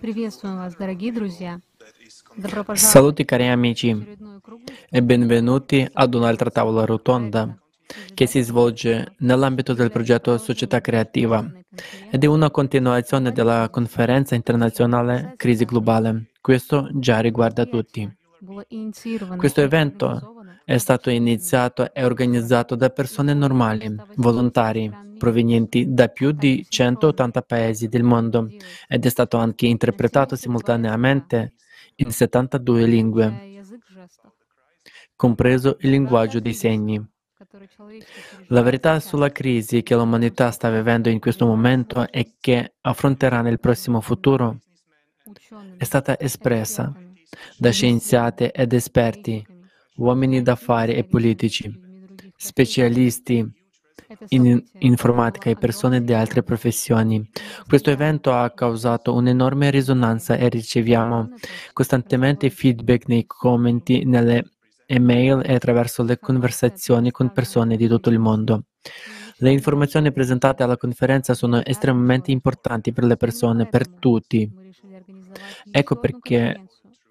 Приветствуем вас, дорогие друзья. Saluti cari amici e benvenuti ad un'altra tavola rotonda che si svolge nell'ambito del progetto Società Creativa ed è una continuazione della conferenza internazionale Crisi Globale. Questo già riguarda tutti. Questo evento è stato iniziato e organizzato da persone normali, volontari, provenienti da più di 180 paesi del mondo ed è stato anche interpretato simultaneamente in 72 lingue, compreso il linguaggio dei segni. La verità sulla crisi che l'umanità sta vivendo in questo momento e che affronterà nel prossimo futuro è stata espressa da scienziati ed esperti, uomini d'affari e politici, specialisti in informatica e persone di altre professioni. Questo evento ha causato un'enorme risonanza e riceviamo costantemente feedback nei commenti, nelle email e attraverso le conversazioni con persone di tutto il mondo. Le informazioni presentate alla conferenza sono estremamente importanti per le persone, per tutti. Ecco perché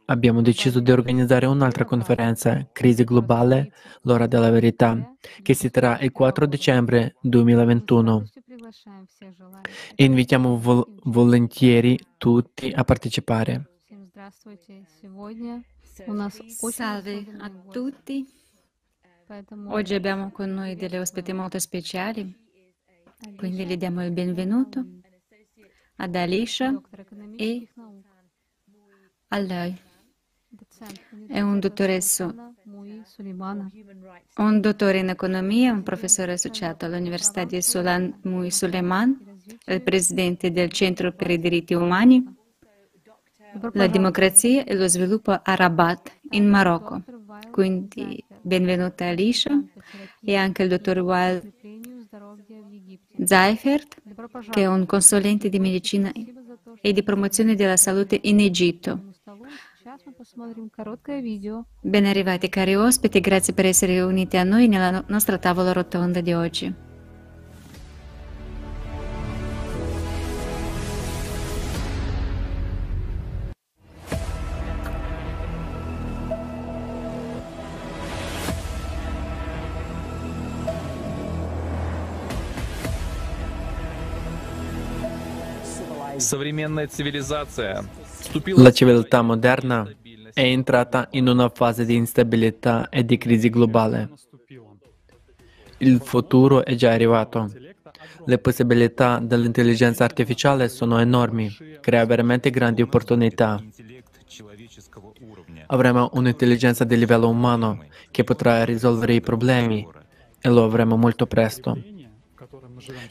abbiamo deciso di organizzare un'altra conferenza, Crisi Globale, l'ora della verità, che si terrà il 4 dicembre 2021. E invitiamo vol- volentieri tutti a partecipare. Salve a tutti. Oggi abbiamo con noi delle ospiti molto speciali, quindi le diamo il benvenuto ad Alicia e a lei. È un dottoresso, un dottore in economia, un professore associato all'Università di Sulan Mui Suleiman, il presidente del Centro per i diritti umani, la democrazia e lo sviluppo a Rabat, in Marocco. Quindi benvenuta Alicia e anche il dottor Wael Zaifert, che è un consulente di medicina e di promozione della salute in Egitto. Ben arrivati cari ospiti, grazie per essere uniti a noi nella nostra tavola rotonda di oggi. Современная цивилизация la civiltà moderna è entrata in una fase di instabilità e di crisi globale. Il futuro è già arrivato. Le possibilità dell'intelligenza artificiale sono enormi, crea veramente grandi opportunità. Avremo un'intelligenza di livello umano che potrà risolvere i problemi e lo avremo molto presto.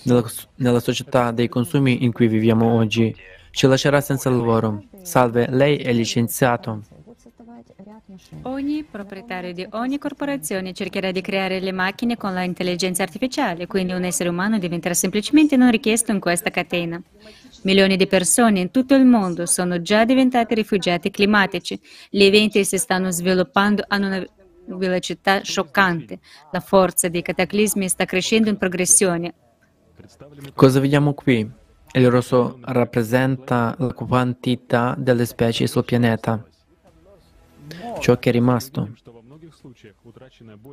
Nella, nella società dei consumi in cui viviamo oggi, ci lascerà senza lavoro. Salve, lei è licenziato. Ogni proprietario di ogni corporazione cercherà di creare le macchine con l'intelligenza artificiale, quindi un essere umano diventerà semplicemente non richiesto in questa catena. Milioni di persone in tutto il mondo sono già diventati rifugiati climatici. Gli eventi si stanno sviluppando a una velocità scioccante. La forza dei cataclismi sta crescendo in progressione. Cosa vediamo qui? Il rosso rappresenta la quantità delle specie sul pianeta, ciò che è rimasto.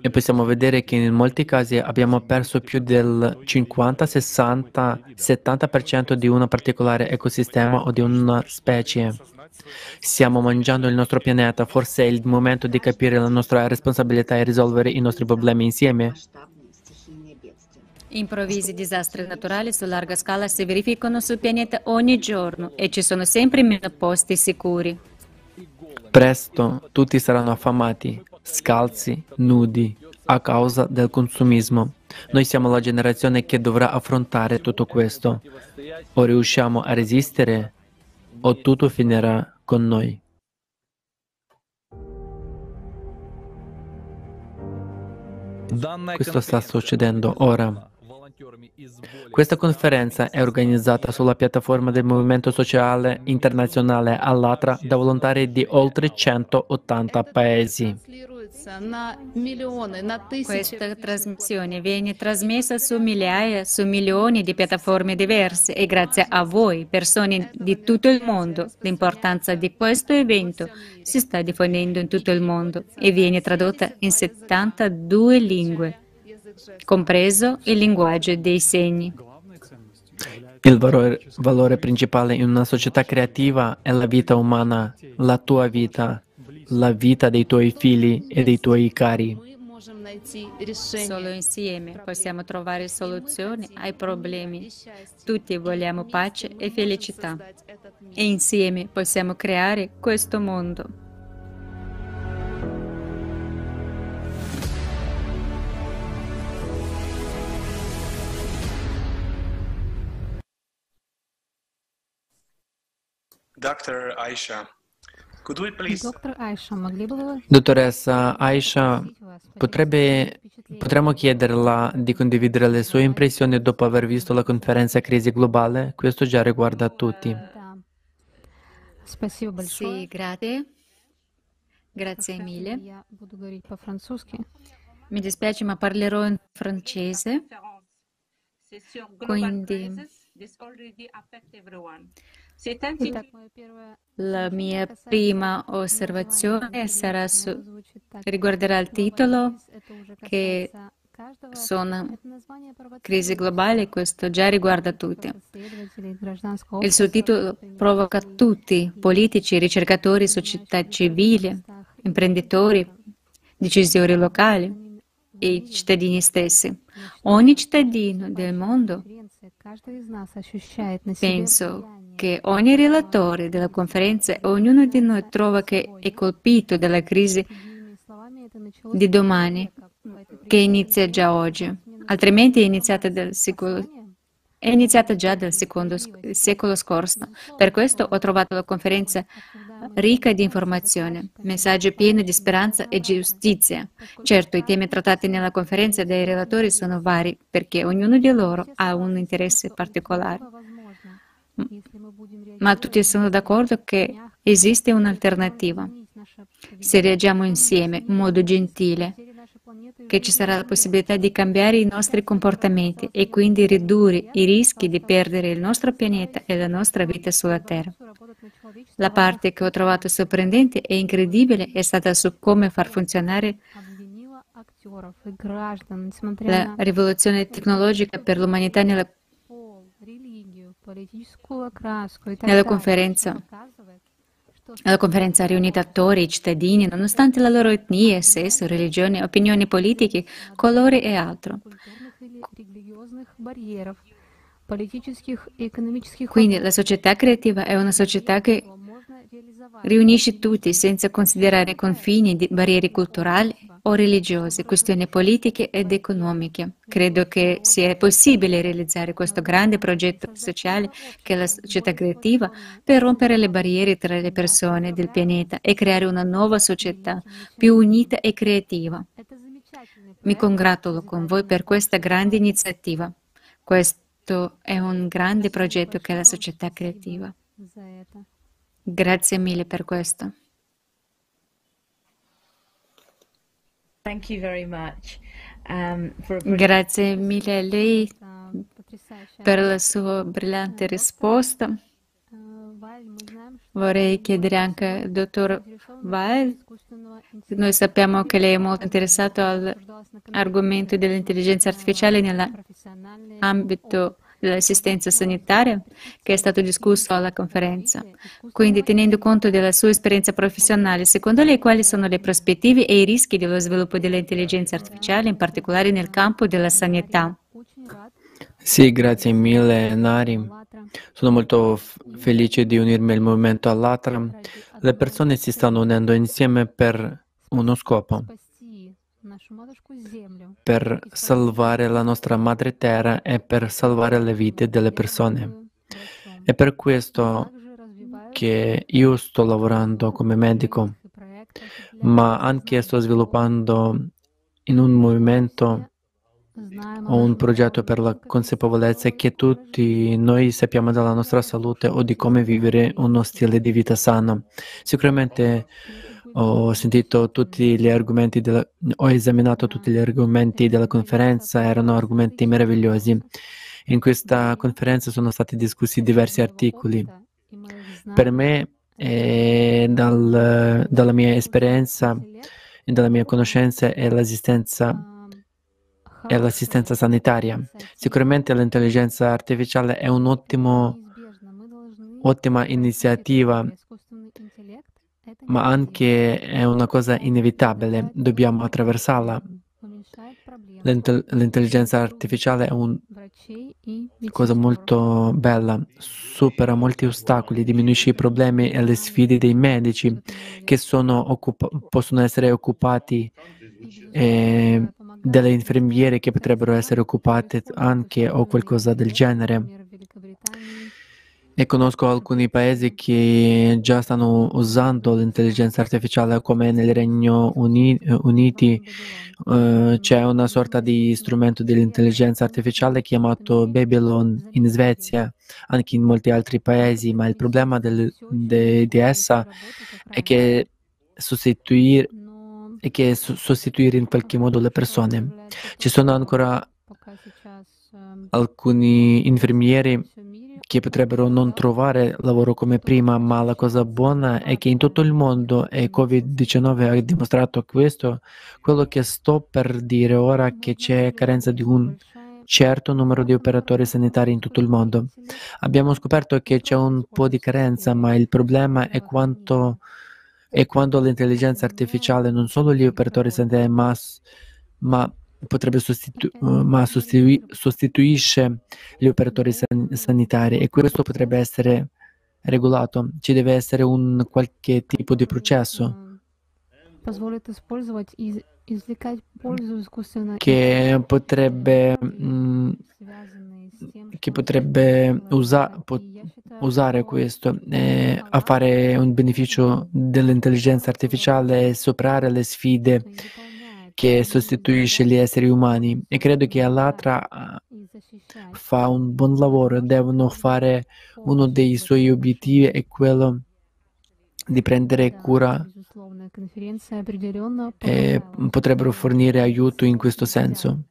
E possiamo vedere che in molti casi abbiamo perso più del 50, 60, 70% di un particolare ecosistema o di una specie. Stiamo mangiando il nostro pianeta, forse è il momento di capire la nostra responsabilità e risolvere i nostri problemi insieme. Improvvisi disastri naturali su larga scala si verificano sul pianeta ogni giorno e ci sono sempre meno posti sicuri. Presto tutti saranno affamati, scalzi, nudi, a causa del consumismo. Noi siamo la generazione che dovrà affrontare tutto questo. O riusciamo a resistere o tutto finirà con noi. Questo sta succedendo ora. Questa conferenza è organizzata sulla piattaforma del Movimento Sociale Internazionale Allatra da volontari di oltre 180 paesi. Questa trasmissione viene trasmessa su migliaia, su milioni di piattaforme diverse e grazie a voi, persone di tutto il mondo, l'importanza di questo evento si sta diffondendo in tutto il mondo e viene tradotta in 72 lingue, compreso il linguaggio dei segni. Il valore, valore principale in una società creativa è la vita umana, la tua vita, la vita dei tuoi figli e dei tuoi cari. Solo insieme possiamo trovare soluzioni ai problemi. Tutti vogliamo pace e felicità e insieme possiamo creare questo mondo. Dr. Aisha, Dottoressa Aisha, potrebbe, potremmo chiederla di condividere le sue impressioni dopo aver visto la conferenza Crisi Globale? Questo già riguarda tutti. Sì, grazie. Grazie mille. Mi dispiace, ma parlerò in francese. Quindi la mia prima osservazione sarà su, riguarderà il titolo che sono crisi globali, questo già riguarda tutti. Il suo titolo provoca tutti, politici, ricercatori, società civile, imprenditori, decisori locali e i cittadini stessi. Ogni cittadino del mondo penso che ogni relatore della conferenza ognuno di noi trova che è colpito dalla crisi di domani, che inizia già oggi, altrimenti è iniziata, secolo, è iniziata già dal secondo secolo scorso. Per questo ho trovato la conferenza ricca di informazione, messaggio pieno di speranza e giustizia. Certo, i temi trattati nella conferenza dai relatori sono vari, perché ognuno di loro ha un interesse particolare ma tutti sono d'accordo che esiste un'alternativa. Se reagiamo insieme, in modo gentile, che ci sarà la possibilità di cambiare i nostri comportamenti e quindi ridurre i rischi di perdere il nostro pianeta e la nostra vita sulla Terra. La parte che ho trovato sorprendente e incredibile è stata su come far funzionare la rivoluzione tecnologica per l'umanità nella nella conferenza, alla conferenza ha riunito attori cittadini, nonostante la loro etnia, sesso, religione, opinioni politiche, colore e altro. Quindi la società creativa è una società che riunisce tutti senza considerare confini, barriere culturali o religiose, questioni politiche ed economiche. Credo che sia possibile realizzare questo grande progetto sociale che è la società creativa per rompere le barriere tra le persone del pianeta e creare una nuova società più unita e creativa. Mi congratulo con voi per questa grande iniziativa. Questo è un grande progetto che è la società creativa. Grazie mille per questo. Um, Grazie mille a lei per la sua brillante risposta. Vorrei chiedere anche al dottor Weil, noi sappiamo che lei è molto interessato all'argomento dell'intelligenza artificiale nell'ambito dell'assistenza sanitaria che è stato discusso alla conferenza. Quindi, tenendo conto della sua esperienza professionale, secondo lei quali sono le prospettive e i rischi dello sviluppo dell'intelligenza artificiale, in particolare nel campo della sanità? Sì, grazie mille Nari. Sono molto felice di unirmi al movimento Allatra. Le persone si stanno unendo insieme per uno scopo, per salvare la nostra madre terra e per salvare le vite delle persone. È per questo che io sto lavorando come medico, ma anche sto sviluppando in un movimento o un progetto per la consapevolezza che tutti noi sappiamo della nostra salute o di come vivere uno stile di vita sano. Sicuramente ho sentito tutti gli argomenti, della, ho esaminato tutti gli argomenti della conferenza, erano argomenti meravigliosi. In questa conferenza sono stati discussi diversi articoli. Per me, eh, dal, dalla mia esperienza e dalla mia conoscenza, è l'assistenza e l'assistenza sanitaria. Sicuramente l'intelligenza artificiale è un'ottima iniziativa, ma anche è una cosa inevitabile, dobbiamo attraversarla. L'intelligenza artificiale è una cosa molto bella, supera molti ostacoli, diminuisce i problemi e le sfide dei medici che occupa- possono essere occupati eh, delle infermiere che potrebbero essere occupate anche o qualcosa del genere. E conosco alcuni paesi che già stanno usando l'intelligenza artificiale come nel Regno Uni- Uniti uh, c'è una sorta di strumento dell'intelligenza artificiale chiamato Babylon in Svezia, anche in molti altri paesi, ma il problema del, de, di essa è che sostituire e che sostituire in qualche modo le persone. Ci sono ancora alcuni infermieri che potrebbero non trovare lavoro come prima, ma la cosa buona è che in tutto il mondo e Covid-19 ha dimostrato questo, quello che sto per dire ora è che c'è carenza di un certo numero di operatori sanitari in tutto il mondo. Abbiamo scoperto che c'è un po' di carenza, ma il problema è quanto e quando l'intelligenza artificiale non solo gli operatori sanitari, ma, ma potrebbe sostitu- ma sostitu- sostituisce gli operatori san- sanitari e questo potrebbe essere regolato. Ci deve essere un qualche tipo di processo. Che potrebbe, mh, che potrebbe usa, po- usare questo eh, a fare un beneficio dell'intelligenza artificiale e superare le sfide che sostituisce gli esseri umani e credo che Alatra fa un buon lavoro, devono fare uno dei suoi obiettivi è quello di prendere cura e potrebbero fornire aiuto in questo senso.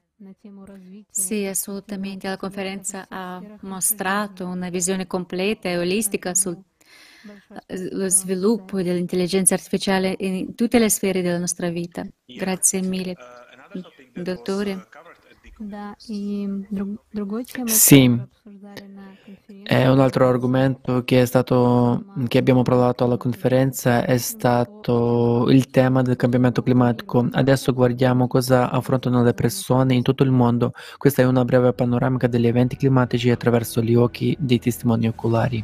Sì, assolutamente. La conferenza ha mostrato una visione completa e olistica sullo sviluppo dell'intelligenza artificiale in tutte le sfere della nostra vita. Grazie mille, dottore. Sì, è un altro argomento che, stato, che, abbiamo parlato alla conferenza è stato il tema del cambiamento climatico. Adesso guardiamo cosa affrontano le persone in tutto il mondo. Questa è una breve panoramica degli eventi climatici attraverso gli occhi dei testimoni oculari.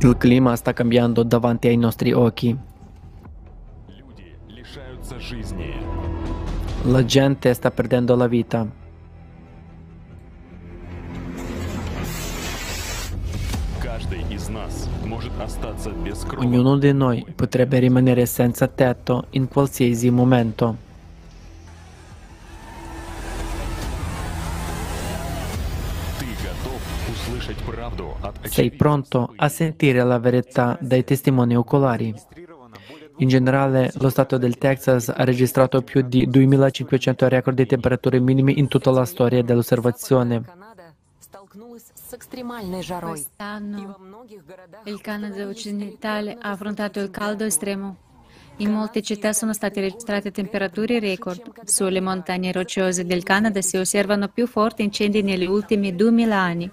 Il clima sta cambiando davanti ai nostri occhi. La gente sta perdendo la vita. Ognuno di noi potrebbe rimanere senza tetto in qualsiasi momento. Sei pronto a sentire la verità dai testimoni oculari? In generale, lo Stato del Texas ha registrato più di 2500 record di temperature minime in tutta la storia dell'osservazione. Quest'anno il Canada occidentale ha affrontato il caldo estremo in molte città sono state registrate temperature record. Sulle montagne rocciose del Canada si osservano più forti incendi negli ultimi 2000 anni.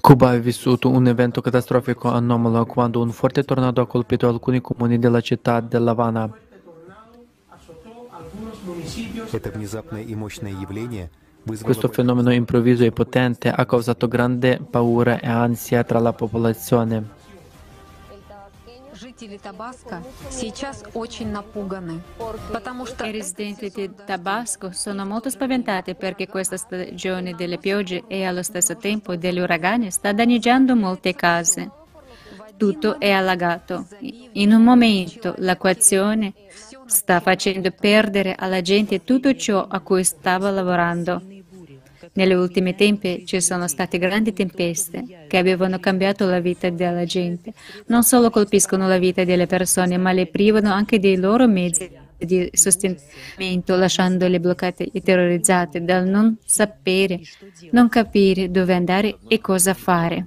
Cuba ha vissuto un evento catastrofico anomalo quando un forte tornado ha colpito alcuni comuni della città dell'Havana. Questo fenomeno improvviso e potente ha causato grande paura e ansia tra la popolazione. I residenti di Tabasco sono molto spaventati perché questa stagione delle piogge e allo stesso tempo degli uragani sta danneggiando molte case. Tutto è allagato. In un momento l'acquazione sta facendo perdere alla gente tutto ciò a cui stava lavorando. Negli ultimi tempi ci sono state grandi tempeste che avevano cambiato la vita della gente. Non solo colpiscono la vita delle persone, ma le privano anche dei loro mezzi di sostentamento, lasciandole bloccate e terrorizzate dal non sapere, non capire dove andare e cosa fare.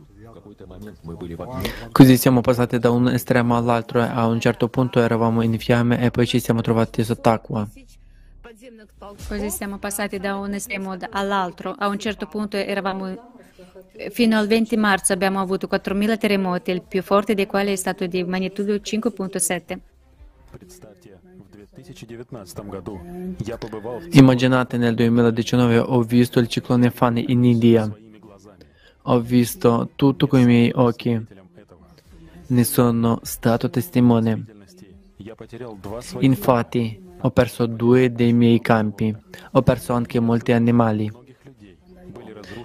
Così siamo passati da un estremo all'altro e a un certo punto eravamo in fiamme e poi ci siamo trovati sott'acqua. Così siamo passati da un estremo all'altro. A un certo punto eravamo Fino al 20 marzo abbiamo avuto 4.000 terremoti, il più forte dei quali è stato di magnitudo 5.7. Immaginate nel 2019 ho visto il ciclone Fani in India. Ho visto tutto con i miei occhi. Ne sono stato testimone. Infatti, ho perso due dei miei campi, ho perso anche molti animali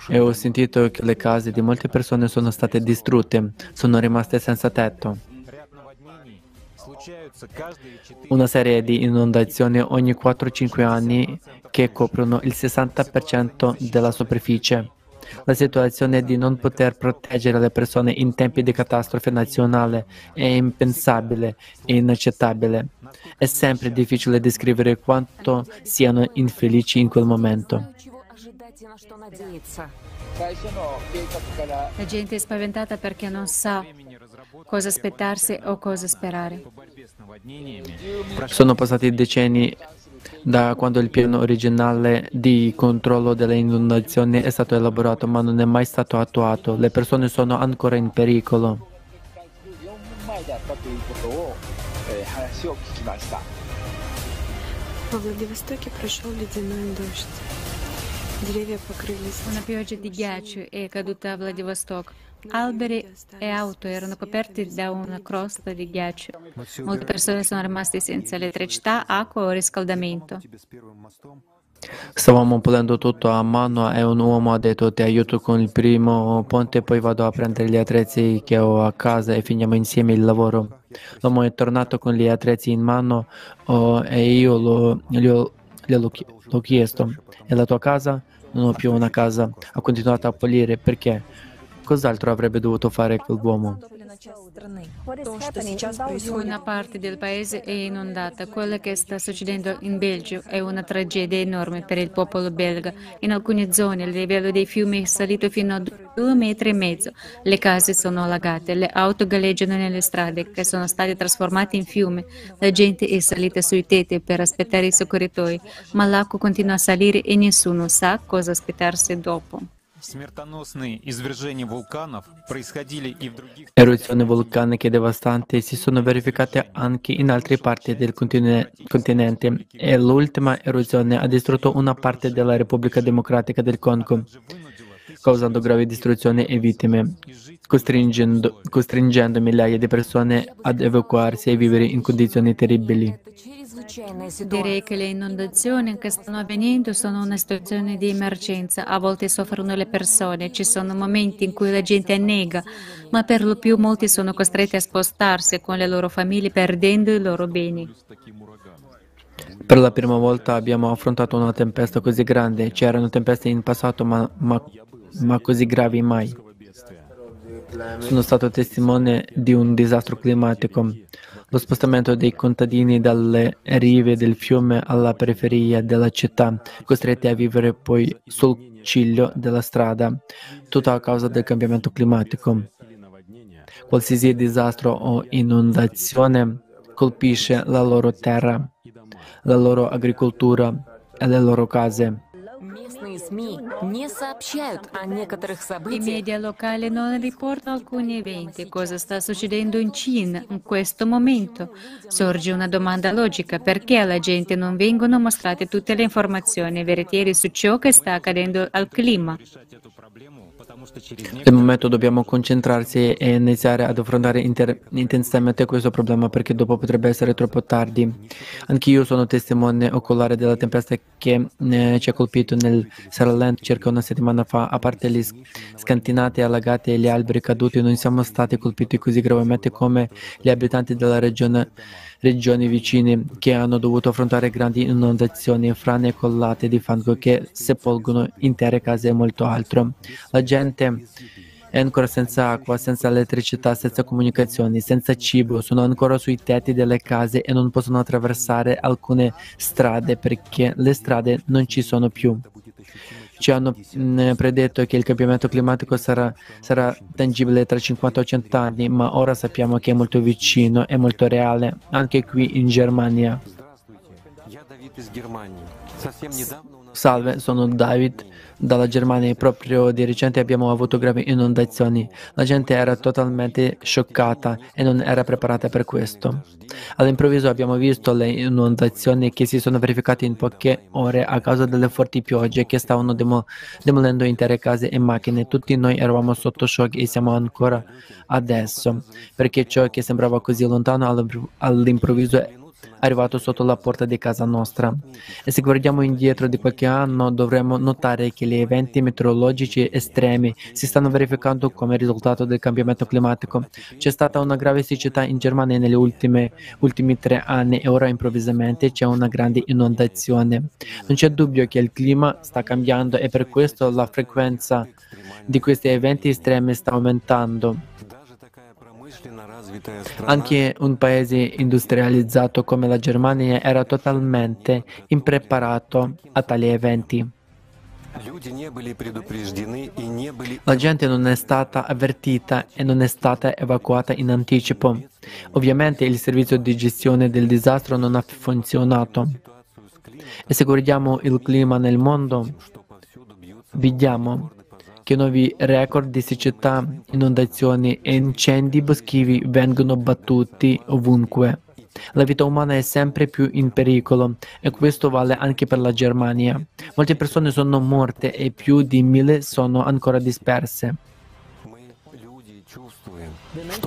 e ho sentito che le case di molte persone sono state distrutte, sono rimaste senza tetto. Una serie di inondazioni ogni 4-5 anni che coprono il 60% della superficie. La situazione di non poter proteggere le persone in tempi di catastrofe nazionale è impensabile e inaccettabile. È sempre difficile descrivere quanto siano infelici in quel momento. La gente è spaventata perché non sa cosa aspettarsi o cosa sperare. Sono passati decenni da quando il piano originale di controllo delle inondazioni è stato elaborato ma non è mai stato attuato. Le persone sono ancora in pericolo. Una pioggia di ghiaccio è caduta a Vladivostok. Alberi e auto erano coperti da una crosta di ghiaccio. Molte persone sono rimaste senza elettricità, acqua o riscaldamento. Stavamo pulendo tutto a mano e un uomo ha detto ti aiuto con il primo ponte, poi vado a prendere gli attrezzi che ho a casa e finiamo insieme il lavoro. L'uomo è tornato con gli attrezzi in mano oh, e io lo, glielo, gliel'ho chiesto, è la tua casa? Non ho più una casa. Ha continuato a pulire perché? Cos'altro avrebbe dovuto fare quell'uomo? Una parte del paese è inondata. Quello che sta succedendo in Belgio è una tragedia enorme per il popolo belga. In alcune zone il livello dei fiumi è salito fino a due metri e mezzo. Le case sono allagate, le auto galleggiano nelle strade che sono state trasformate in fiume. La gente è salita sui tetti per aspettare i soccorritori, ma l'acqua continua a salire e nessuno sa cosa aspettarsi dopo. Eruzioni vulcaniche devastanti si sono verificate anche in altre parti del continente e l'ultima eruzione ha distrutto una parte della Repubblica Democratica del Congo, causando gravi distruzioni e vittime, costringendo, costringendo migliaia di persone ad evacuarsi e vivere in condizioni terribili. Direi che le inondazioni che stanno avvenendo sono una situazione di emergenza. A volte soffrono le persone, ci sono momenti in cui la gente annega, ma per lo più molti sono costretti a spostarsi con le loro famiglie perdendo i loro beni. Per la prima volta abbiamo affrontato una tempesta così grande. C'erano tempeste in passato, ma, ma, ma così gravi mai. Sono stato testimone di un disastro climatico. Lo spostamento dei contadini dalle rive del fiume alla periferia della città, costretti a vivere poi sul ciglio della strada, tutto a causa del cambiamento climatico. Qualsiasi disastro o inondazione colpisce la loro terra, la loro agricoltura e le loro case. I media locali non riportano alcuni eventi. Cosa sta succedendo in Cina in questo momento? Sorge una domanda logica. Perché alla gente non vengono mostrate tutte le informazioni veritiere su ciò che sta accadendo al clima? Nel momento dobbiamo concentrarsi e iniziare ad affrontare inter- intensamente questo problema perché dopo potrebbe essere troppo tardi. Anch'io sono testimone oculare della tempesta che eh, ci ha colpito nel Saraland circa una settimana fa. A parte gli scantinati, allagati e gli alberi caduti, non siamo stati colpiti così gravemente come gli abitanti della regione regioni vicine che hanno dovuto affrontare grandi inondazioni, frane e collate di fango che sepolgono intere case e molto altro. La gente è ancora senza acqua, senza elettricità, senza comunicazioni, senza cibo, sono ancora sui tetti delle case e non possono attraversare alcune strade perché le strade non ci sono più. Ci hanno mm, predetto che il cambiamento climatico sarà, sarà tangibile tra 50 o 100 anni, ma ora sappiamo che è molto vicino, è molto reale, anche qui in Germania. Salve, sono David dalla Germania proprio di recente abbiamo avuto gravi inondazioni. La gente era totalmente scioccata e non era preparata per questo. All'improvviso abbiamo visto le inondazioni che si sono verificate in poche ore a causa delle forti piogge che stavano demo- demolendo intere case e macchine. Tutti noi eravamo sotto shock e siamo ancora adesso, perché ciò che sembrava così lontano all'improvviso arrivato sotto la porta di casa nostra. E se guardiamo indietro di qualche anno dovremo notare che gli eventi meteorologici estremi si stanno verificando come risultato del cambiamento climatico. C'è stata una grave siccità in Germania negli ultimi, ultimi tre anni e ora improvvisamente c'è una grande inondazione. Non c'è dubbio che il clima sta cambiando e per questo la frequenza di questi eventi estremi sta aumentando. Anche un paese industrializzato come la Germania era totalmente impreparato a tali eventi. La gente non è stata avvertita e non è stata evacuata in anticipo. Ovviamente il servizio di gestione del disastro non ha funzionato. E se guardiamo il clima nel mondo, vediamo che nuovi record di siccità, inondazioni e incendi boschivi vengono battuti ovunque. La vita umana è sempre più in pericolo e questo vale anche per la Germania. Molte persone sono morte e più di mille sono ancora disperse.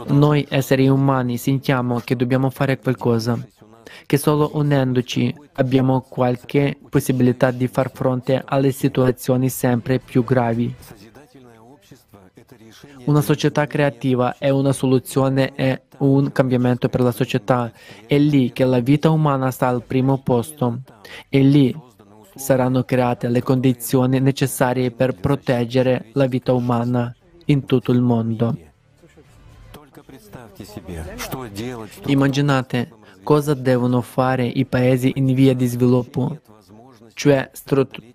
Noi esseri umani sentiamo che dobbiamo fare qualcosa, che solo unendoci abbiamo qualche possibilità di far fronte alle situazioni sempre più gravi. Una società creativa è una soluzione e un cambiamento per la società. È lì che la vita umana sta al primo posto. E lì saranno create le condizioni necessarie per proteggere la vita umana in tutto il mondo. Immaginate cosa devono fare i paesi in via di sviluppo, cioè strutture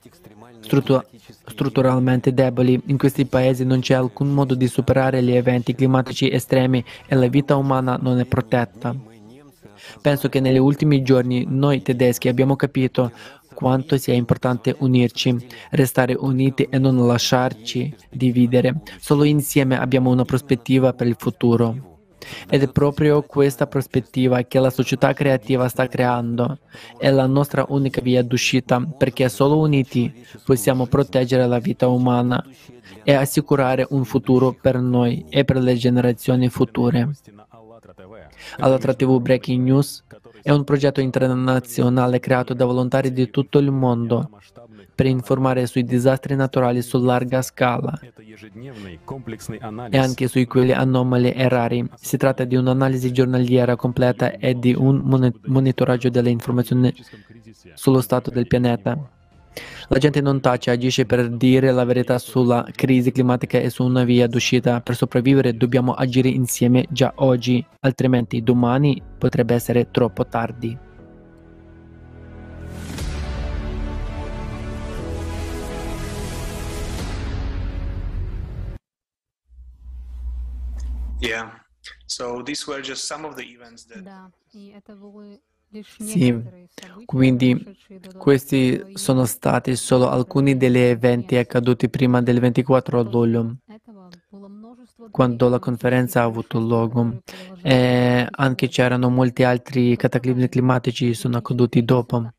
struttura- strutturalmente deboli. In questi paesi non c'è alcun modo di superare gli eventi climatici estremi e la vita umana non è protetta. Penso che negli ultimi giorni noi tedeschi abbiamo capito quanto sia importante unirci, restare uniti e non lasciarci dividere. Solo insieme abbiamo una prospettiva per il futuro. Ed è proprio questa prospettiva che la società creativa sta creando. È la nostra unica via d'uscita perché solo uniti possiamo proteggere la vita umana e assicurare un futuro per noi e per le generazioni future. Allatra TV Breaking News è un progetto internazionale creato da volontari di tutto il mondo per informare sui disastri naturali su larga scala e anche su quelli anomali e rari. Si tratta di un'analisi giornaliera completa e di un monitoraggio delle informazioni sullo stato del pianeta. La gente non tace, agisce per dire la verità sulla crisi climatica e su una via d'uscita. Per sopravvivere dobbiamo agire insieme già oggi, altrimenti domani potrebbe essere troppo tardi. Yeah. So these were just some of the events that sì, quindi questi sono stati solo alcuni degli eventi accaduti prima del 24 luglio, quando la conferenza ha avuto luogo. E anche c'erano molti altri cataclismi climatici sono accaduti dopo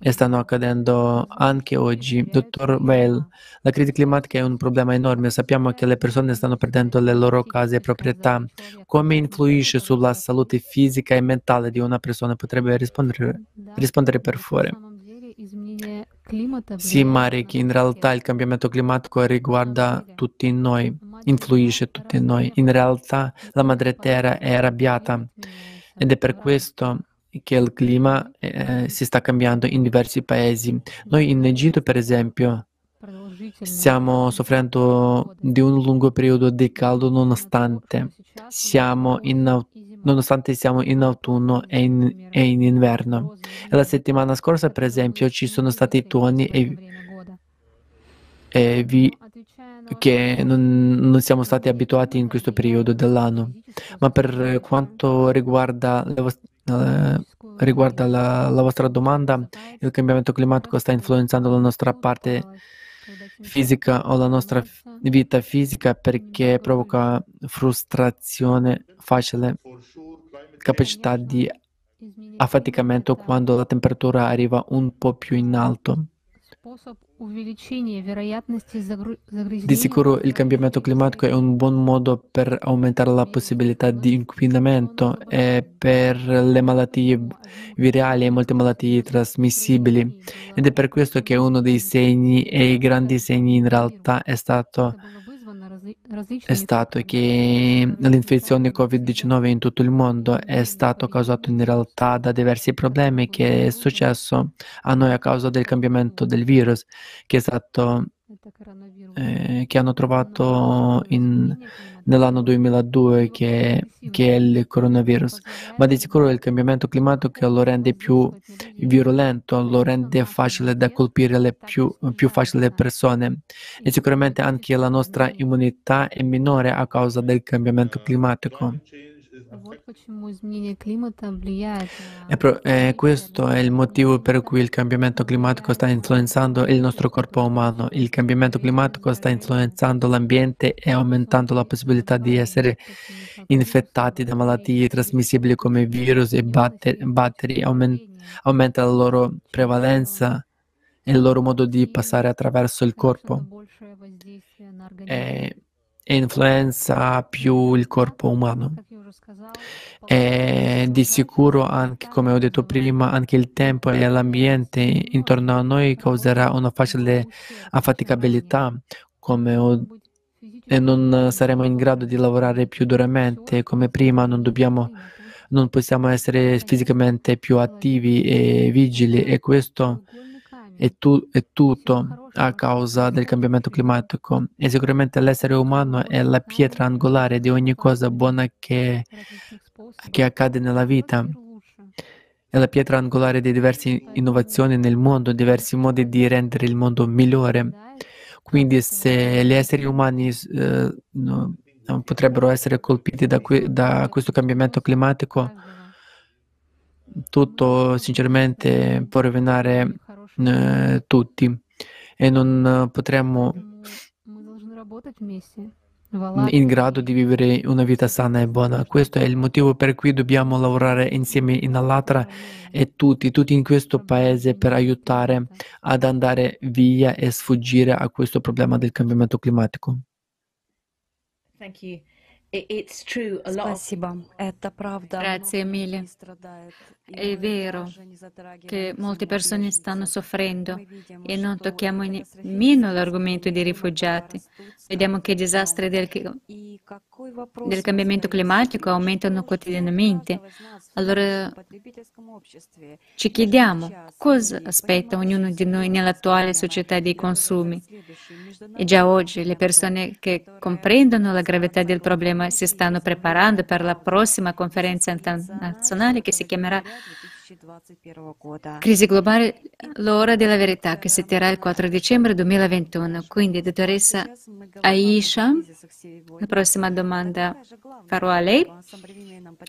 e stanno accadendo anche oggi. Dottor Weil, la crisi climatica è un problema enorme. Sappiamo che le persone stanno perdendo le loro case e proprietà. Come influisce sulla salute fisica e mentale di una persona? Potrebbe rispondere, rispondere per favore. Sì, Marek, in realtà il cambiamento climatico riguarda tutti noi, influisce tutti noi. In realtà la madre terra è arrabbiata ed è per questo che il clima eh, si sta cambiando in diversi paesi. Noi in Egitto, per esempio, stiamo soffrendo di un lungo periodo di caldo nonostante siamo in, nonostante siamo in autunno e in, e in inverno. E la settimana scorsa, per esempio, ci sono stati toni e, e vi, che non, non, siamo stati abituati in questo periodo dell'anno. Ma per quanto riguarda, le, riguarda la, la vostra domanda, il cambiamento climatico sta influenzando la nostra parte fisica o la nostra vita fisica perché provoca frustrazione facile, capacità di affaticamento quando la temperatura arriva un po' più in alto. Di sicuro il cambiamento climatico è un buon modo per aumentare la possibilità di inquinamento e per le malattie virali e molte malattie trasmissibili. Ed è per questo che uno dei segni e i grandi segni in realtà è stato è stato che l'infezione Covid-19 in tutto il mondo è stato causato in realtà da diversi problemi che è successo a noi a causa del cambiamento del virus che è stato eh, che hanno trovato in, nell'anno 2002 che, che, è il coronavirus, ma di sicuro il cambiamento climatico lo rende più virulento, lo rende facile da colpire le più, più facile le persone e sicuramente anche la nostra immunità è minore a causa del cambiamento climatico. E pro, eh, questo è il motivo per cui il cambiamento climatico sta influenzando il nostro corpo umano. Il cambiamento climatico sta influenzando l'ambiente e aumentando la possibilità di essere infettati da malattie trasmissibili come virus e batteri, batteri aument, aumenta la loro prevalenza e il loro modo di passare attraverso il corpo. E, e influenza più il corpo umano. E di sicuro anche, come ho detto prima, anche il tempo e l'ambiente intorno a noi causerà una facile affaticabilità. Ho, e non saremo in grado di lavorare più duramente come prima, non dobbiamo non possiamo essere fisicamente più attivi e vigili e questo è, tu, è, tutto a causa del cambiamento climatico e sicuramente l'essere umano è la pietra angolare di ogni cosa buona che, che accade nella vita. È la pietra angolare di diverse innovazioni nel mondo, diversi modi di rendere il mondo migliore. Quindi se gli esseri umani eh, potrebbero essere colpiti da, que- da questo cambiamento climatico, tutto sinceramente può rovinare eh, tutti e non potremmo in grado di vivere una vita sana e buona. Questo è il motivo per cui dobbiamo lavorare insieme in Allatra e tutti, tutti in questo paese per aiutare ad andare via e sfuggire a questo problema del cambiamento climatico. Thank you. Grazie mille. È vero che molte persone stanno soffrendo e non tocchiamo nemmeno l'argomento dei rifugiati. Vediamo che i disastri del, del cambiamento climatico aumentano quotidianamente. Allora ci chiediamo cosa aspetta ognuno di noi nell'attuale società dei consumi. E già oggi le persone che comprendono la gravità del problema si stanno preparando per la prossima conferenza internazionale che si chiamerà Crisi globale, l'ora della verità che si terrà il 4 dicembre 2021. Quindi, dottoressa Aisha, la prossima domanda farò a lei.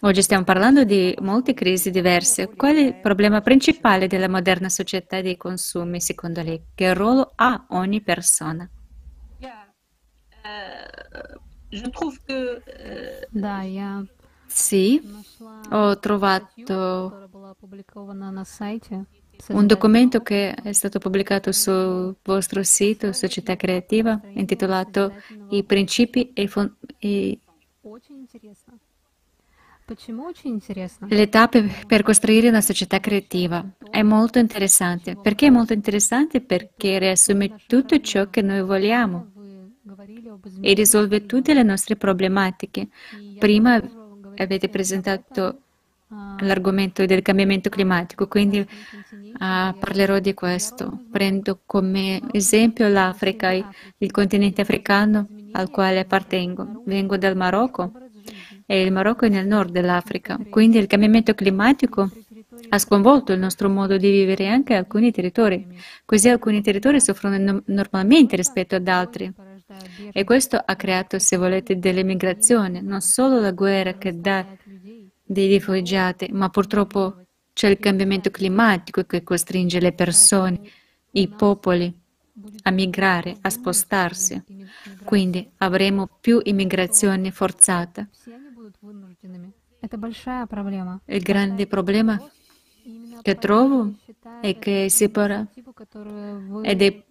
Oggi stiamo parlando di molte crisi diverse. Qual è il problema principale della moderna società dei consumi, secondo lei? Che ruolo ha ogni persona? Да, sì, ho trovato un documento che è stato pubblicato sul vostro sito Società Creativa intitolato I principi e, fon- le tappe per costruire una società creativa. È molto interessante. Perché è molto interessante? Perché riassume tutto ciò che noi vogliamo e risolve tutte le nostre problematiche. Prima avete presentato l'argomento del cambiamento climatico, quindi uh, parlerò di questo. Prendo come esempio l'Africa, il continente africano al quale appartengo. Vengo dal Marocco e il Marocco è nel nord dell'Africa, quindi il cambiamento climatico ha sconvolto il nostro modo di vivere anche alcuni territori, così alcuni territori soffrono no- normalmente rispetto ad altri. E questo ha creato, se volete, dell'emigrazione, non solo la guerra che dà dei rifugiati, ma purtroppo c'è il cambiamento climatico che costringe le persone, i popoli a migrare, a spostarsi. Quindi avremo più immigrazione forzata. Il grande problema che trovo è che si parla ed è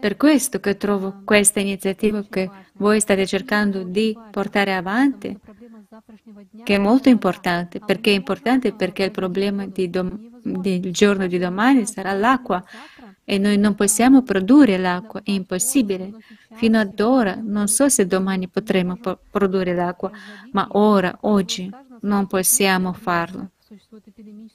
per questo che trovo questa iniziativa che voi state cercando di portare avanti, che è molto importante. Perché è importante? Perché il problema dom- del giorno di domani sarà l'acqua e noi non possiamo produrre l'acqua, è impossibile. Fino ad ora, non so se domani potremo po- produrre l'acqua, ma ora, oggi, non possiamo farlo.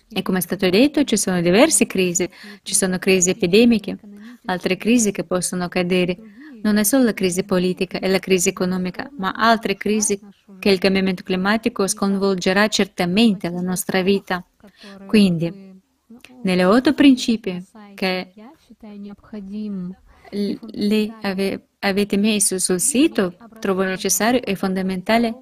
E come è stato detto, ci sono diverse crisi, ci sono crisi epidemiche, altre crisi che possono accadere. Non è solo la crisi politica e la crisi economica, ma altre crisi che il cambiamento climatico sconvolgerà certamente la nostra vita. Quindi, nelle otto principi che lei ave, avete messo sul sito, trovo necessario e fondamentale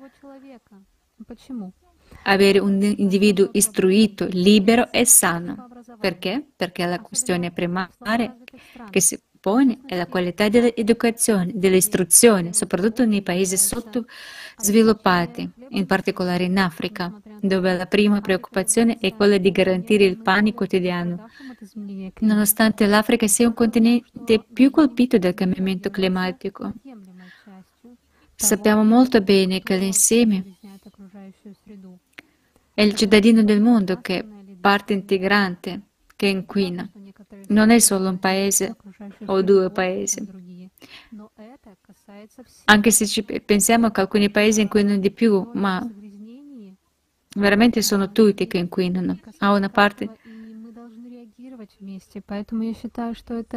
avere un individuo istruito, libero e sano. Perché? Perché la questione primaria che si pone è la qualità dell'educazione, dell'istruzione, soprattutto nei paesi sottosviluppati, in particolare in Africa, dove la prima preoccupazione è quella di garantire il pane quotidiano. Nonostante l'Africa sia un continente più colpito dal cambiamento climatico, sappiamo molto bene che l'insieme è il cittadino del mondo che è parte integrante, che inquina. Non è solo un paese o due paesi. Anche se ci pensiamo che alcuni paesi inquinano di più, ma veramente sono tutti che inquinano. A una parte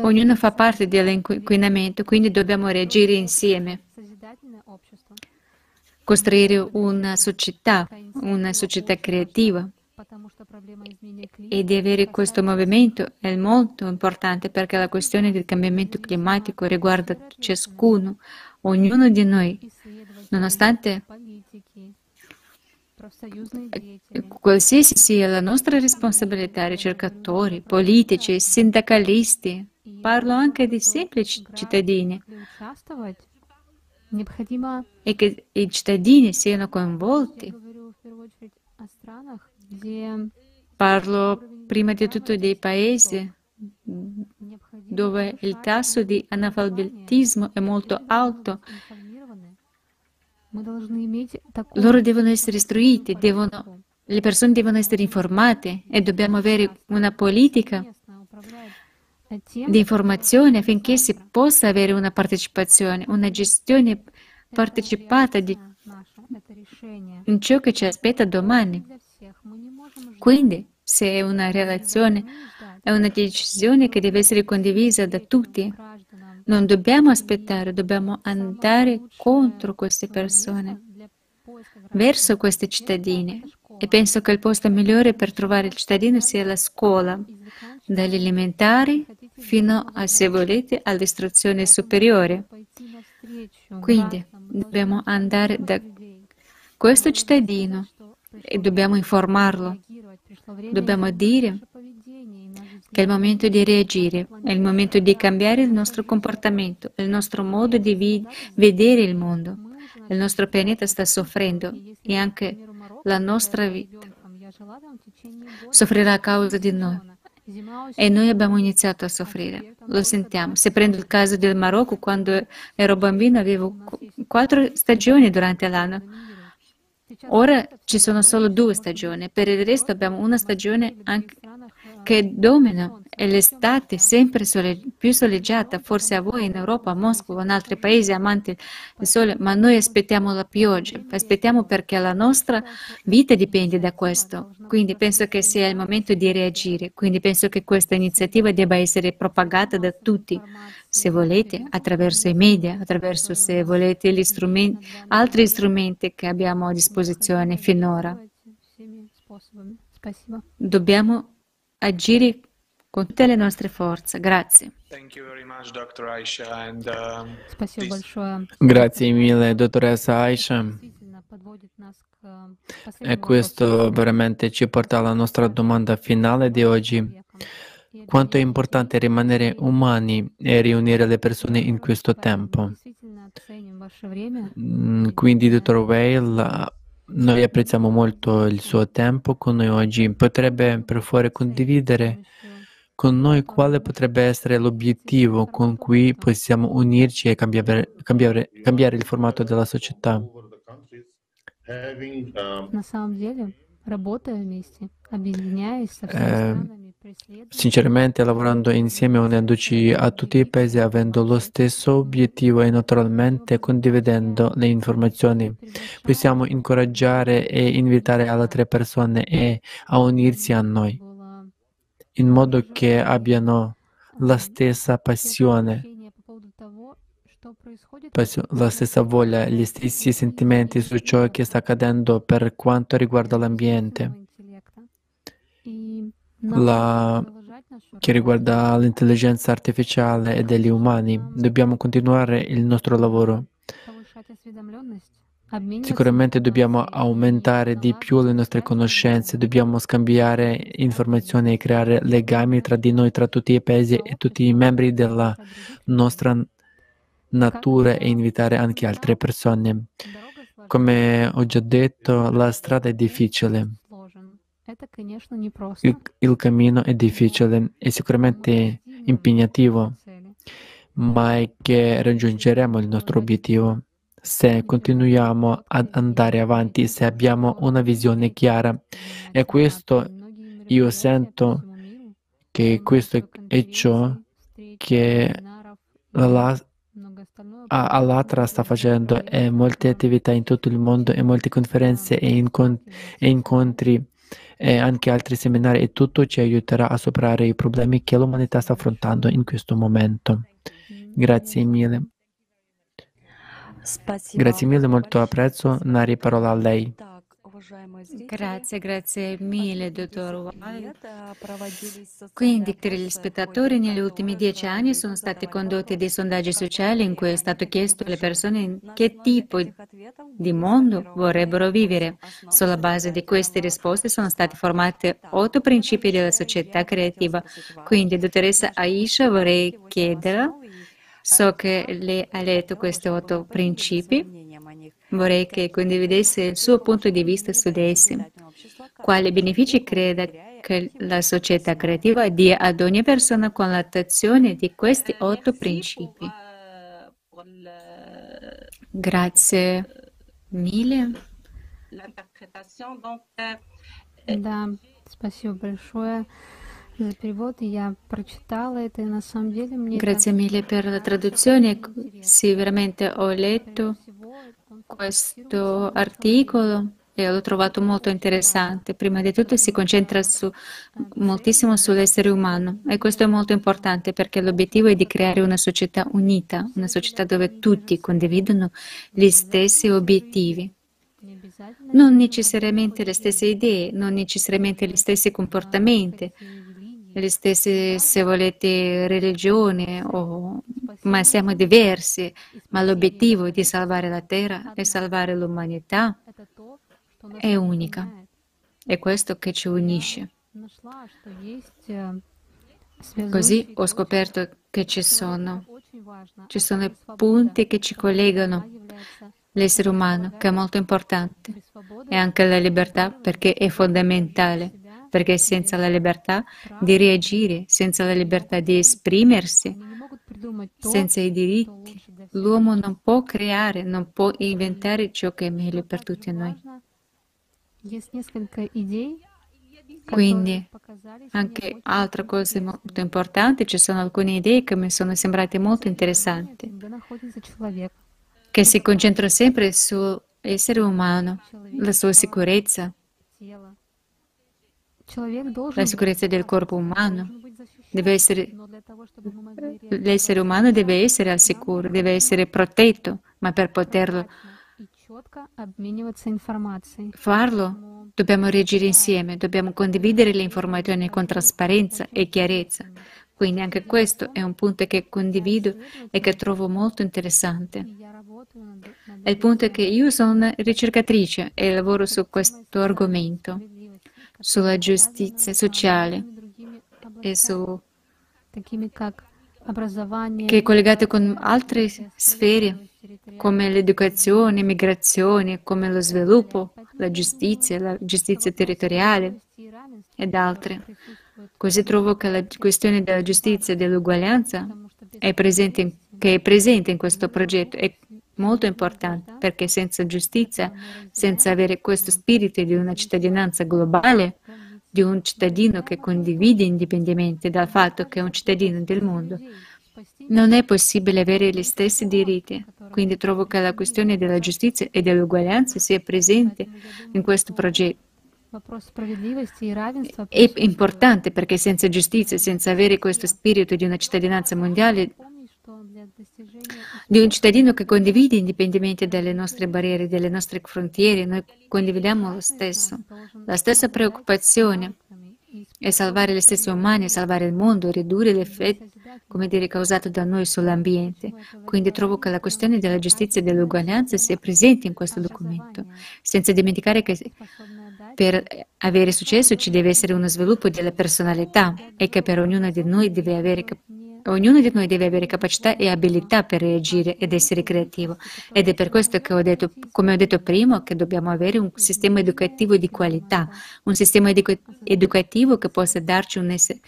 Ognuno fa parte dell'inquinamento, quindi dobbiamo reagire insieme costruire una società, una società creativa. E di avere questo movimento è molto importante perché la questione del cambiamento climatico riguarda ciascuno, ognuno di noi, nonostante qualsiasi sia la nostra responsabilità, ricercatori, politici, sindacalisti, parlo anche di semplici cittadini, e che i cittadini siano coinvolti. Parlo prima di tutto dei paesi dove il tasso di analfabetismo è molto alto. Loro devono essere istruiti, devono, le persone devono essere informate e dobbiamo avere una politica di informazione affinché si possa avere una partecipazione, una gestione partecipata di, in ciò che ci aspetta domani. Quindi, se è una relazione, è una decisione che deve essere condivisa da tutti, non dobbiamo aspettare, dobbiamo andare contro queste persone, verso questi cittadini. E penso che il posto migliore per trovare il cittadino sia la scuola, dagli elementari fino a, se volete, all'istruzione superiore. Quindi dobbiamo andare da questo cittadino e dobbiamo informarlo. Dobbiamo dire che è il momento di reagire, è il momento di cambiare il nostro comportamento, il nostro modo di vi- vedere il mondo. Il nostro pianeta sta soffrendo e anche la nostra vita soffrirà a causa di noi. E noi abbiamo iniziato a soffrire, lo sentiamo. Se prendo il caso del Marocco, quando ero bambino avevo quattro stagioni durante l'anno. Ora ci sono solo due stagioni, per il resto abbiamo una stagione che dominano è l'estate sempre sole, più soleggiata, forse a voi in Europa, a Mosca o in altri paesi amanti del sole, ma noi aspettiamo la pioggia, aspettiamo perché la nostra vita dipende da questo. Quindi penso che sia il momento di reagire, quindi penso che questa iniziativa debba essere propagata da tutti, se volete, attraverso i media, attraverso, se volete, gli strumenti, altri strumenti che abbiamo a disposizione finora. Dobbiamo agire con tutte le nostre forze. Grazie. Um, Grazie mille, dottoressa Aisha. E questo veramente ci porta alla nostra domanda finale di oggi Quanto è importante rimanere umani e riunire le persone in questo tempo? Mm, quindi, dottor Weil, noi apprezziamo molto il suo tempo con noi oggi. Potrebbe per favore condividere con noi quale potrebbe essere l'obiettivo con cui possiamo unirci e cambiare, cambiare, cambiare il formato della società? На самом деле, работая вместе, объединяясь со всеми Eh, странами, преследуя sinceramente lavorando insieme, unendoci a tutti i paesi, avendo lo stesso obiettivo e naturalmente condividendo le informazioni. Possiamo incoraggiare e invitare altre persone a unirsi a noi, in modo che abbiano la stessa passione la stessa voglia, gli stessi sentimenti su ciò che sta accadendo per quanto riguarda l'ambiente la... che riguarda l'intelligenza artificiale e degli umani. Dobbiamo continuare il nostro lavoro. Sicuramente dobbiamo aumentare di più le nostre conoscenze, dobbiamo scambiare informazioni e creare legami tra di noi, tra tutti i paesi e tutti i membri della nostra natura e invitare anche altre persone. Come ho già detto, la strada è difficile. Il, il cammino è difficile e sicuramente impegnativo, ma è che raggiungeremo il nostro obiettivo se continuiamo ad andare avanti, se abbiamo una visione chiara. E questo io sento che questo è ciò che la, Alatra sta facendo e molte attività in tutto il mondo e molte conferenze e, incont- e incontri e anche altri seminari e tutto ci aiuterà a superare i problemi che l'umanità sta affrontando in questo momento. Grazie mille. Grazie mille, molto apprezzo. Nari, parola a lei. Grazie, grazie mille, dottor Weil. Quindi, per gli spettatori, negli ultimi dieci anni sono stati condotti dei sondaggi sociali in cui è stato chiesto alle persone in che tipo di mondo vorrebbero vivere. Sulla base di queste risposte sono stati formati otto principi della società creativa. Quindi, dottoressa Aisha, vorrei chiedere, so che lei ha letto questi otto principi, vorrei che condividesse il suo punto di vista su di essi. Quali benefici crede che la società creativa dia ad ogni persona con l'attuazione di questi otto principi? Grazie mille. Да, спасибо большое за перевод. Я прочитала это, и на самом деле мне Grazie mille per la traduzione. Sì, veramente ho letto questo articolo e l'ho trovato molto interessante. Prima di tutto si concentra su, moltissimo sull'essere umano e questo è molto importante perché l'obiettivo è di creare una società unita, una società dove tutti condividono gli stessi obiettivi. Non necessariamente le stesse idee, non necessariamente gli stessi comportamenti, le stesse, se volete, religioni, o, ma siamo diversi. Ma l'obiettivo di salvare la terra e salvare l'umanità è unica. È questo che ci unisce. Così ho scoperto che ci sono, ci sono i punti che ci collegano l'essere umano, che è molto importante, e anche la libertà perché è fondamentale perché senza la libertà di reagire, senza la libertà di esprimersi, senza i diritti, l'uomo non può creare, non può inventare ciò che è meglio per tutti noi. Quindi, anche altra cosa molto importante, ci sono alcune idee che mi sono sembrate molto interessanti, che si concentrano sempre sull'essere umano, la sua sicurezza, la sicurezza del corpo umano. Deve essere, l'essere umano deve essere al sicuro, deve essere protetto, ma per poterlo farlo dobbiamo reagire insieme, dobbiamo condividere le informazioni con trasparenza e chiarezza. Quindi anche questo è un punto che condivido e che trovo molto interessante. Il punto è che io sono una ricercatrice e lavoro su questo argomento, sulla giustizia sociale e su che è collegato con altre sfere come l'educazione, l'immigrazione, come lo sviluppo, la giustizia, la giustizia territoriale ed altre. Così trovo che la questione della giustizia e dell'uguaglianza è presente, che è presente in questo progetto è molto importante perché senza giustizia, senza avere questo spirito di una cittadinanza globale, di un cittadino che condivide indipendentemente dal fatto che è un cittadino del mondo, non è possibile avere gli stessi diritti. Quindi trovo che la questione della giustizia e dell'uguaglianza sia presente in questo progetto. È importante perché senza giustizia, senza avere questo spirito di una cittadinanza mondiale, di un cittadino che condivide indipendentemente dalle nostre barriere, dalle nostre frontiere, noi condividiamo lo stesso, la stessa preoccupazione è salvare gli stessi umani, salvare il mondo, ridurre l'effetto, come dire, causato da noi sull'ambiente. Quindi trovo che la questione della giustizia e dell'uguaglianza sia presente in questo documento, senza dimenticare che per avere successo ci deve essere uno sviluppo della personalità e che per ognuno di noi deve avere Ognuno di noi deve avere capacità e abilità per reagire ed essere creativo. Ed è per questo che ho detto, come ho detto prima, che dobbiamo avere un sistema educativo di qualità, un sistema edu- educativo che possa darci un essere,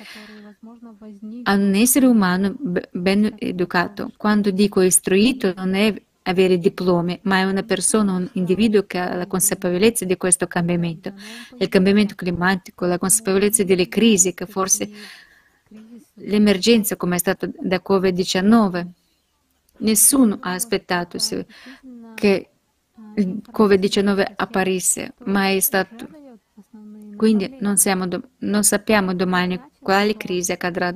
un essere umano ben educato. Quando dico istruito non è avere diplomi, ma è una persona, un individuo che ha la consapevolezza di questo cambiamento, il cambiamento climatico, la consapevolezza delle crisi che forse l'emergenza come è stato da Covid-19. Nessuno ha aspettato che il Covid-19 apparisse, ma è stato. Quindi non, do... non sappiamo domani quale crisi accadrà.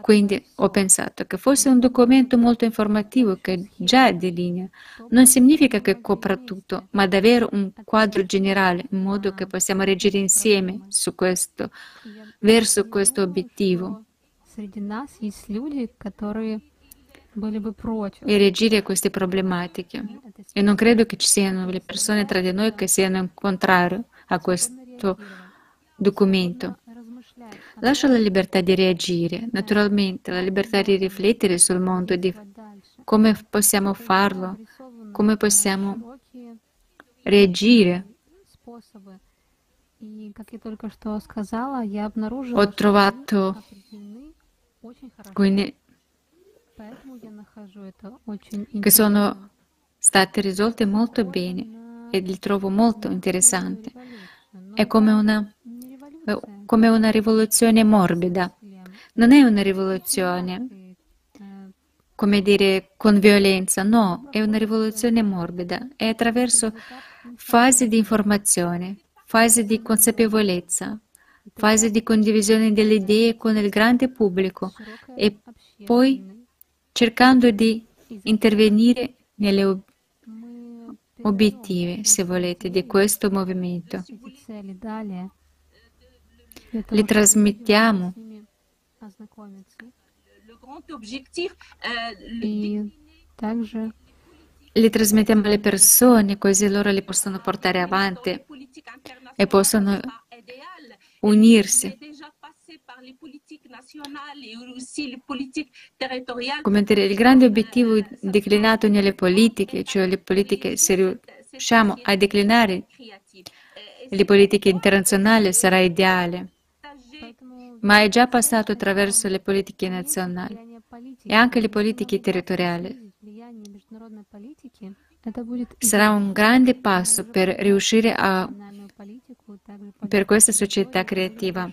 Quindi ho pensato che fosse un documento molto informativo che già delinea. Non significa che copra tutto, ma davvero un quadro generale, in modo che possiamo reagire insieme questo, verso questo obiettivo E reagire a queste problematiche. E non credo che ci siano le persone tra di noi che siano in contrario a questo documento. Lascio la libertà di reagire, naturalmente la libertà di riflettere sul mondo, di come possiamo farlo, come possiamo reagire. Ho trovato quindi che sono state risolte molto bene e li trovo molto interessanti. È come una, come una rivoluzione morbida. Non è una rivoluzione, come dire, con violenza, no, è una rivoluzione morbida. È attraverso fasi di informazione, fasi di consapevolezza, fase di condivisione delle idee con il grande pubblico e poi cercando di intervenire nelle ob- obiettive, se volete, di questo movimento. Le trasmettiamo. Le trasmettiamo alle persone così loro le possono portare avanti e possono unirsi. Come dire, il grande obiettivo declinato nelle politiche, cioè le politiche, se riusciamo a declinare le politiche internazionali sarà ideale, ma è già passato attraverso le politiche nazionali e anche le politiche territoriali. Sarà un grande passo per riuscire a per questa società creativa.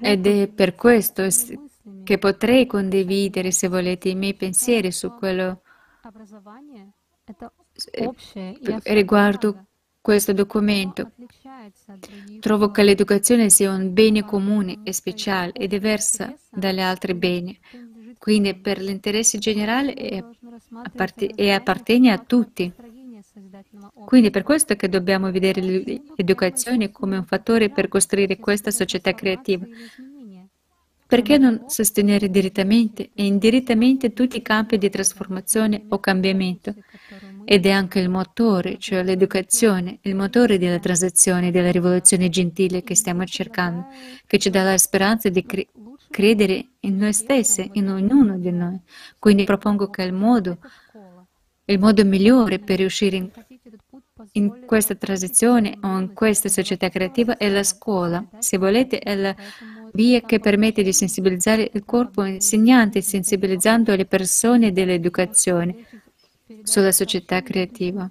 Ed è per questo che potrei condividere, se volete, i miei pensieri su quello riguardo questo documento. Trovo che l'educazione sia un bene comune e speciale e diversa dalle altre beni, quindi per l'interesse generale e appartiene a tutti. Quindi per questo che dobbiamo vedere l'educazione come un fattore per costruire questa società creativa. Perché non sostenere direttamente e indirettamente tutti i campi di trasformazione o cambiamento? Ed è anche il motore, cioè l'educazione, il motore della transazione, della rivoluzione gentile che stiamo cercando, che ci dà la speranza di cre- credere in noi stessi, in ognuno di noi. Quindi propongo che il modo il modo migliore per riuscire in, in, questa transizione o in questa società creativa è la scuola. Se volete, è la via che permette di sensibilizzare il corpo insegnante, sensibilizzando le persone dell'educazione sulla società creativa.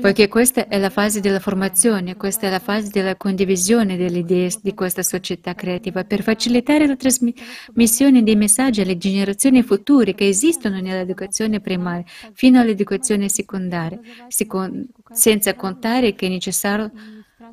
Poiché questa è la fase della formazione, questa è la fase della condivisione delle idee di questa società creativa per facilitare la trasmissione dei messaggi alle generazioni future che esistono nell'educazione primaria fino all'educazione secondaria, senza contare che è necessario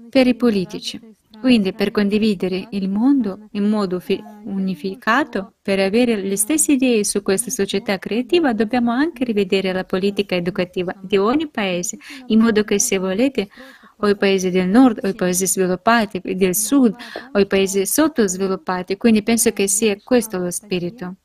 per i politici. Quindi per condividere il mondo in modo unificato, per avere le stesse idee su questa società creativa, dobbiamo anche rivedere la politica educativa di ogni paese, in modo che se volete o i paesi del nord o i paesi sviluppati, del sud o i paesi sottosviluppati. Quindi penso che sia questo lo spirito.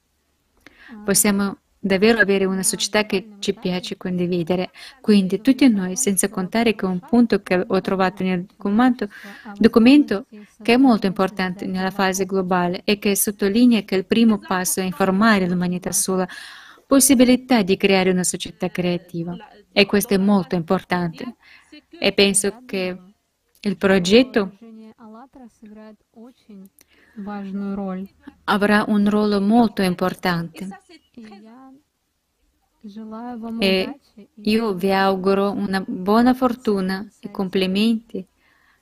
Possiamo davvero avere una società che ci piace condividere. Quindi tutti noi, senza contare che un punto che ho trovato nel documento, documento che è molto importante nella fase globale e che sottolinea che il primo passo è informare l'umanità sulla possibilità di creare una società creativa. E questo è molto importante. E penso che il progetto avrà un ruolo molto importante. E io vi auguro una buona fortuna e complimenti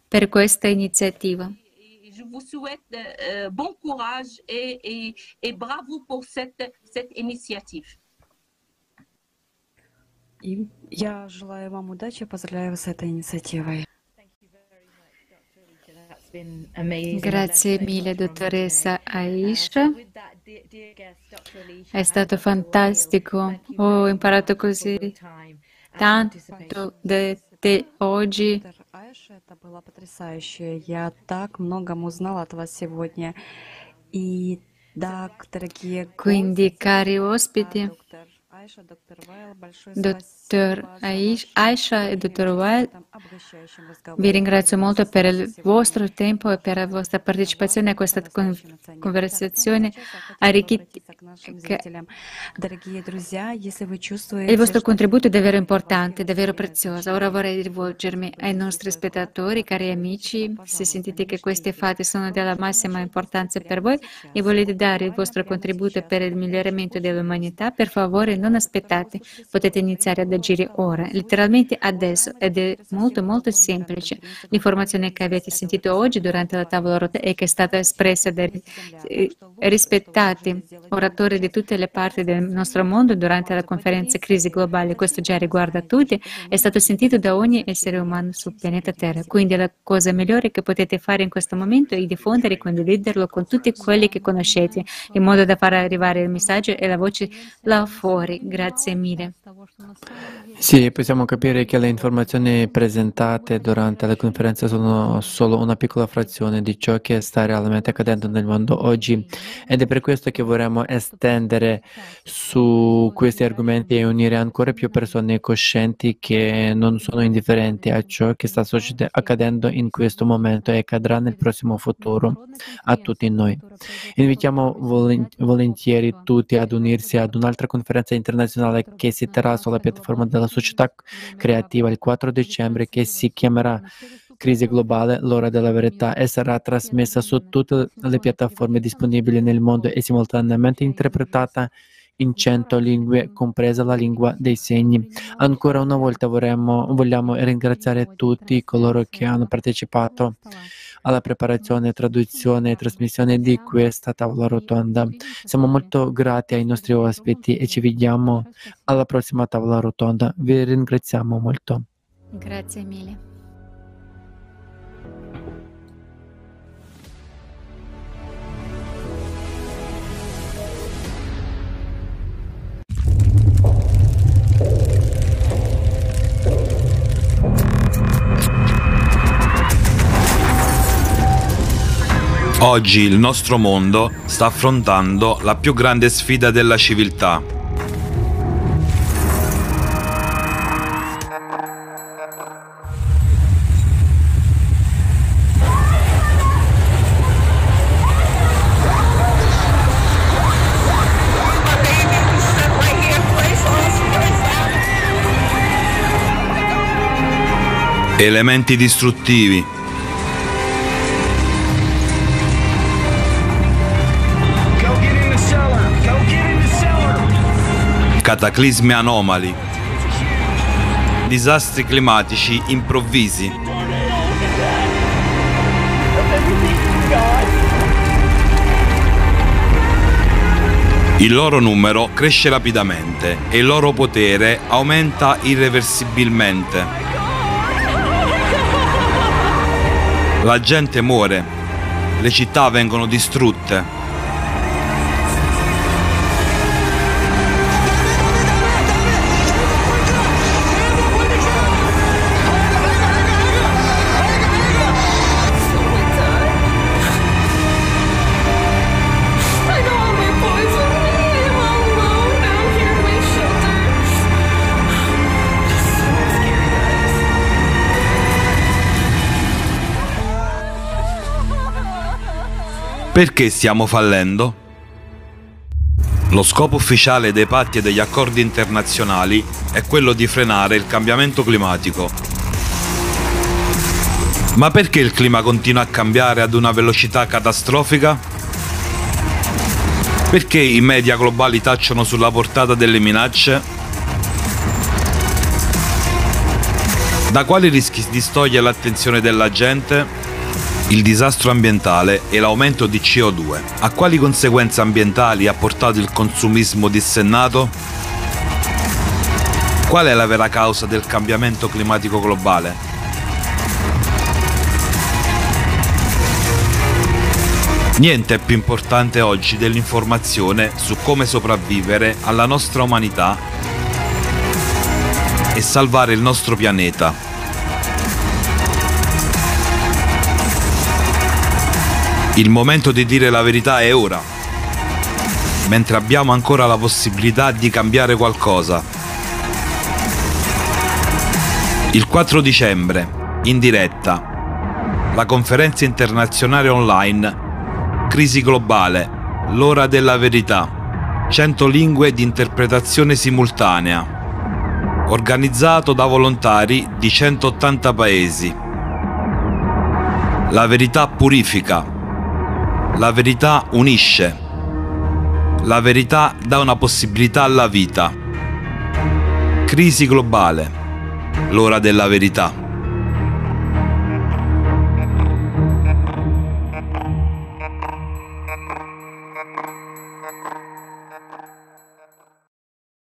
per questa iniziativa. Je vous souhaite uh, bon courage et, et, et bravo pour cette, cette initiative. И я желаю вам удачи, поздравляю вас с этой инициативой. Grazie mille, dottoressa Aisha. È stato fantastico. Ho imparato così tanto da te oggi. Это было потрясающе. Я так многому узнала от вас сегодня. И да, дорогие Quindi, cari ospiti, Dottor Aisha e Dottor Weil, vi ringrazio molto per il vostro tempo e per la vostra partecipazione a questa conversazione Il vostro contributo è davvero importante, davvero prezioso. Ora vorrei rivolgermi ai nostri spettatori, cari amici, se sentite che questi fatti sono della massima importanza per voi e volete dare il vostro contributo per il miglioramento dell'umanità, per favore non aspettate, potete iniziare ad agire ora, letteralmente adesso, ed è molto molto semplice. L'informazione che avete sentito oggi durante la tavola rotta e che è stata espressa dai eh, rispettati oratori di tutte le parti del nostro mondo durante la conferenza Crisi Globale, questo già riguarda tutti, è stato sentito da ogni essere umano sul pianeta Terra. Quindi la cosa migliore che potete fare in questo momento è diffondere e condividerlo con tutti quelli che conoscete, in modo da far arrivare il messaggio e la voce là fuori. Grazie mille. Sì, possiamo capire che le informazioni presentate durante la conferenza sono solo una piccola frazione di ciò che sta realmente accadendo nel mondo oggi ed è per questo che vorremmo estendere su questi argomenti e unire ancora più persone coscienti che non sono indifferenti a ciò che sta accadendo in questo momento e accadrà nel prossimo futuro a tutti noi. Invitiamo volentieri tutti ad unirsi ad un'altra conferenza internazionale che si terrà sulla piattaforma della società creativa. Il 4 dicembre che si chiamerà Crisi globale, l'ora della verità e sarà trasmessa su tutte le piattaforme disponibili nel mondo e simultaneamente interpretata in cento lingue, compresa la lingua dei segni. Ancora una volta vorremmo, vogliamo ringraziare tutti coloro che hanno partecipato alla preparazione, traduzione e trasmissione di questa tavola rotonda. Siamo molto grati ai nostri ospiti e ci vediamo alla prossima tavola rotonda. Vi ringraziamo molto. Grazie mille. Oggi il nostro mondo sta affrontando la più grande sfida della civiltà. Elementi distruttivi cataclismi anomali, disastri climatici improvvisi. Il loro numero cresce rapidamente e il loro potere aumenta irreversibilmente. La gente muore, le città vengono distrutte, Perché stiamo fallendo? Lo scopo ufficiale dei patti e degli accordi internazionali è quello di frenare il cambiamento climatico. Ma perché il clima continua a cambiare ad una velocità catastrofica? Perché i media globali tacciono sulla portata delle minacce? Da quali rischi distoglie l'attenzione della gente? Il disastro ambientale e l'aumento di CO2. A quali conseguenze ambientali ha portato il consumismo dissennato? Qual è la vera causa del cambiamento climatico globale? Niente è più importante oggi dell'informazione su come sopravvivere alla nostra umanità e salvare il nostro pianeta. Il momento di dire la verità è ora, mentre abbiamo ancora la possibilità di cambiare qualcosa. Il 4 dicembre, in diretta, la conferenza internazionale online Crisi globale, l'ora della verità, 100 lingue di interpretazione simultanea, organizzato da volontari di 180 paesi. La verità purifica, la verità unisce. La verità dà una possibilità alla vita. Crisi globale. L'ora della verità.